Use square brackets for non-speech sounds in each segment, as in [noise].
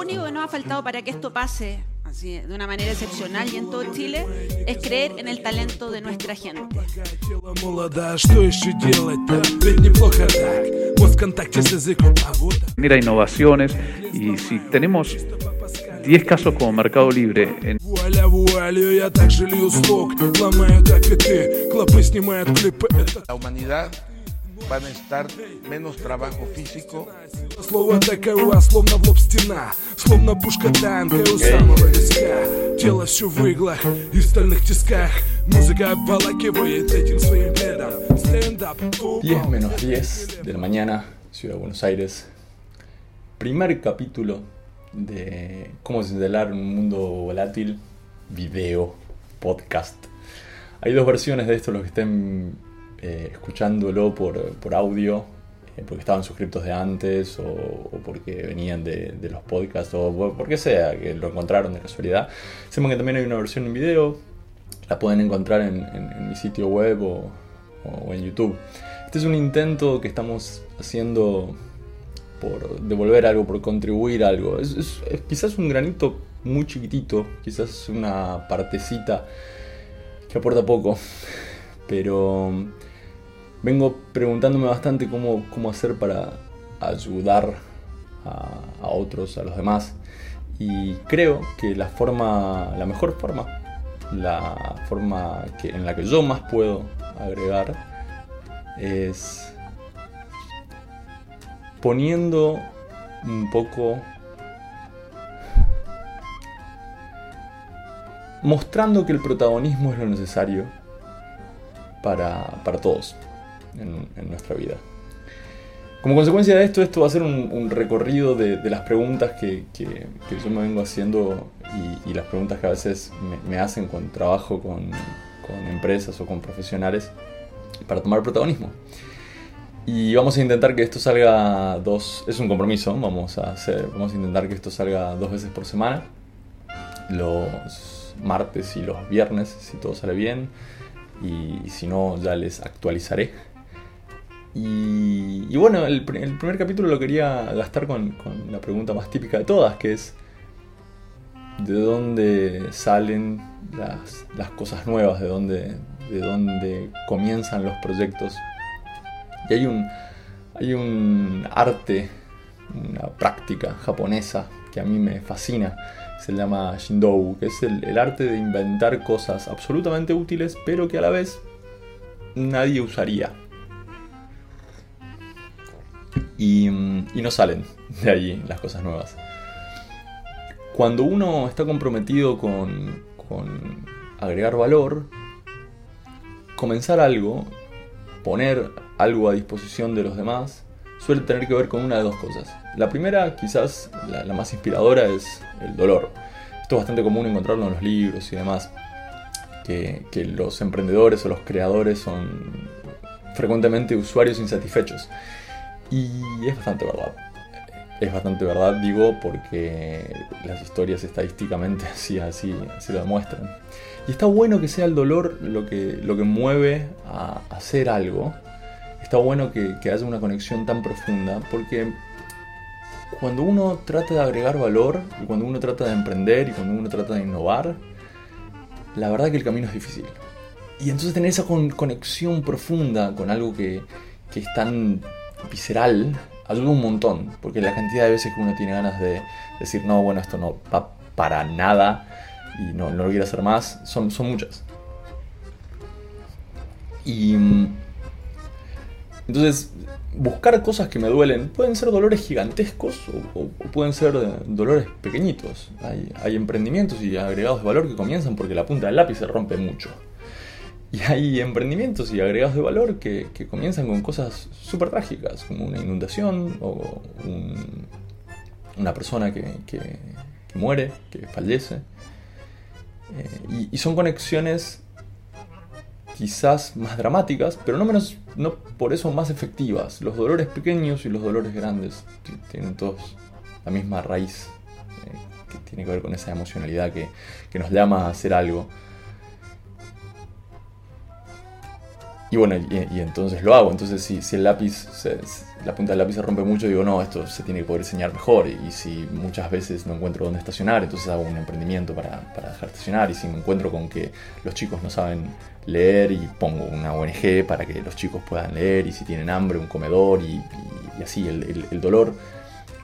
único que nos ha faltado para que esto pase así, de una manera excepcional y en todo Chile es creer en el talento de nuestra gente. Genera innovaciones y si tenemos 10 casos como Mercado Libre en La humanidad va a necesitar menos trabajo físico. Слово таково, словно в лоб стена Словно пушка танка у самого виска Тело все в иглах и стальных тисках Музыка обволакивает этим своим бредом Стендап 10 menos 10 de la mañana, Ciudad de Buenos Aires. Primer capítulo de cómo instalar un mundo volátil, video, podcast. Hay dos versiones de esto, los que estén eh, escuchándolo por, por audio, eh, porque estaban suscriptos de antes o, porque venían de, los podcasts o por porque sea, que lo encontraron de casualidad. Sepan que también hay una versión en video, la pueden encontrar en, mi sitio web o, o en YouTube. Este es un intento que estamos haciendo por devolver algo, por contribuir algo. Es quizás un granito muy chiquitito, quizás una partecita que aporta poco, [laughs] pero vengo preguntándome bastante cómo, cómo hacer para ayudar a, a otros, a los demás. Y creo que la forma, la mejor forma, la forma que, en la que yo más puedo agregar es poniendo un poco mostrando que el protagonismo es lo necesario para, para todos en, en nuestra vida. Como consecuencia de esto, esto va a ser un, un recorrido de, de las preguntas que, que- que yo me vengo haciendo y, y las preguntas que a veces me, me hacen cuando trabajo con, con empresas o con profesionales para tomar protagonismo. Y vamos a intentar que esto salga dos, es un compromiso, vamos a hacer, vamos a intentar que esto salga dos veces por semana, los martes y los viernes, si todo sale bien, y si no ya les actualizaré. Y, y bueno, el, pr- el primer capítulo lo quería gastar con, la pregunta más típica de todas, que es ¿de dónde salen las, cosas nuevas? ¿De dónde, ¿De dónde comienzan los proyectos? Y hay un, hay un arte, una práctica japonesa que a mí me fascina, se llama Shindou, que es el arte de inventar cosas absolutamente útiles, pero que a la vez nadie usaría. Y, mm, y no salen de allí las cosas nuevas. Cuando uno está comprometido con, agregar valor, comenzar algo, poner algo a disposición de los demás, suele tener que ver con una de dos cosas. La primera, quizás la, más inspiradora, es el dolor. Esto es bastante común encontrarlo en los libros y demás, que los emprendedores o los creadores son frecuentemente usuarios insatisfechos. Y es bastante verdad. Es bastante verdad, digo, porque las historias estadísticamente [laughs] así, así, así lo demuestran. Y está bueno que sea el dolor lo que, lo que mueve a hacer algo. Está bueno que, que haya una conexión tan profunda, porque cuando uno trata de agregar valor, y cuando uno trata de emprender, y cuando uno trata de innovar, la verdad que el camino es difícil. Y entonces tener esa con- conexión profunda con algo que, que es tan visceral ayuda un montón, porque la cantidad de veces que uno tiene ganas de decir, no, bueno, esto no va para nada y no, no lo quiero hacer más, son, son muchas. Y mm, entonces, buscar cosas que me duelen pueden ser dolores gigantescos o, o- pueden ser eh, dolores pequeñitos. Hay, hay emprendimientos y agregados de valor que comienzan porque la punta del lápiz se rompe mucho. [laughs] Y hay emprendimientos y agregados de valor que, que comienzan con cosas súper trágicas, como una inundación o un- una persona que, que- muere, que fallece. Eh, y, son conexiones quizás más dramáticas, pero no menos, no por eso más efectivas. Los dolores pequeños y los dolores grandes tienen todos la misma raíz, eh, que tiene que ver con esa emocionalidad que nos llama a hacer algo. Y bueno, y, entonces lo hago. Entonces, si, si el lápiz, la punta del lápiz se rompe mucho, digo, no, esto se tiene que poder enseñar mejor. Y, si muchas veces no encuentro dónde estacionar, entonces hago un emprendimiento para, para dejar estacionar. Y si me encuentro con que los chicos no saben leer, y pongo una ONG para que los chicos puedan leer. Y si tienen hambre, un comedor. Y, así, el, dolor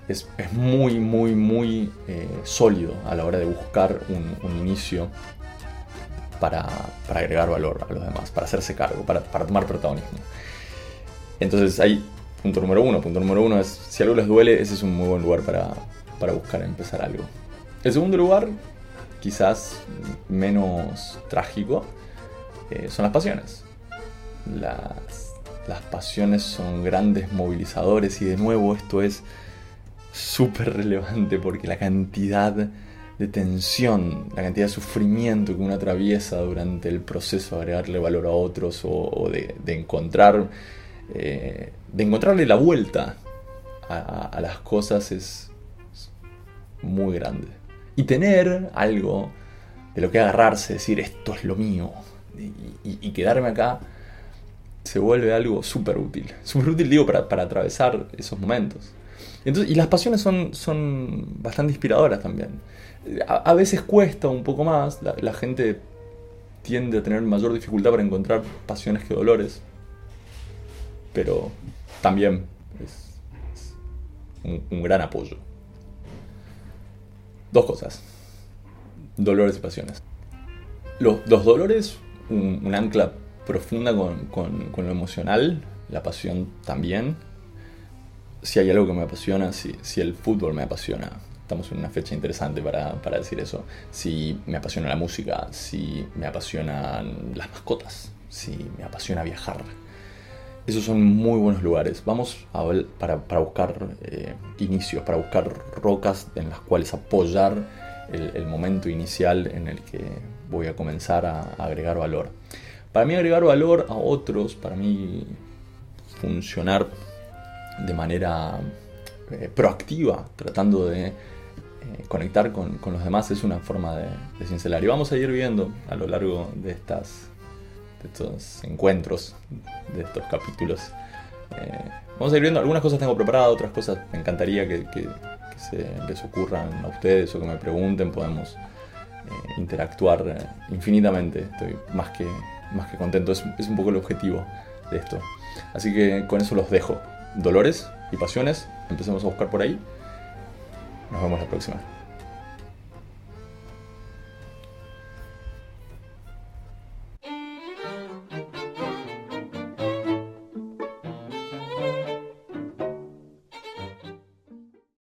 es, es, muy, muy, muy eh, sólido a la hora de buscar un inicio para, agregar valor a los demás, para hacerse cargo, para, tomar protagonismo. Entonces ahí, punto número uno. Punto número uno es, si algo les duele, ese es un muy buen lugar para, buscar empezar algo. El segundo lugar, quizás menos trágico, eh, son las pasiones. Las, las pasiones son grandes movilizadores y de nuevo esto es súper relevante porque la cantidad de tensión, la cantidad de sufrimiento que uno atraviesa durante el proceso de agregarle valor a otros o, de, encontrar, eh, de encontrarle la vuelta a, las cosas es, muy grande. Y tener algo de lo que agarrarse, decir esto es lo mío y, quedarme acá se vuelve algo súper útil. Súper útil digo para, para atravesar esos momentos. Y las pasiones son, son bastante inspiradoras también a, veces cuesta un poco más, la, gente tiende a tener mayor dificultad para encontrar pasiones que dolores, pero también es, un, gran apoyo. Dos cosas, dolores y pasiones. Los, dolores, un, ancla profunda con, lo emocional, la pasión también. Si hay algo que me apasiona, si el fútbol me apasiona, estamos en una fecha interesante para, decir eso. Si me apasiona la música, si me apasionan las mascotas, si me apasiona viajar. Esos son muy buenos lugares. Vamos para, buscar eh, inicios, para buscar rocas en las cuales apoyar el, momento inicial en el que voy a comenzar a, agregar valor. Para mí agregar valor a otros, para mí funcionar de manera eh, proactiva, tratando de eh, conectar con, los demás es una forma de, de, cincelar. Y vamos a ir viendo a lo largo de, estas, de estos encuentros, de estos capítulos. Eh, vamos a ir viendo, algunas cosas tengo preparadas, otras cosas me encantaría que, se les ocurran a ustedes o que me pregunten, podemos interactuar infinitamente. Estoy más que, más que contento, es, es un poco el objetivo de esto. Así que con eso los dejo. Dolores y pasiones, empecemos a buscar por ahí. Nos vemos la próxima.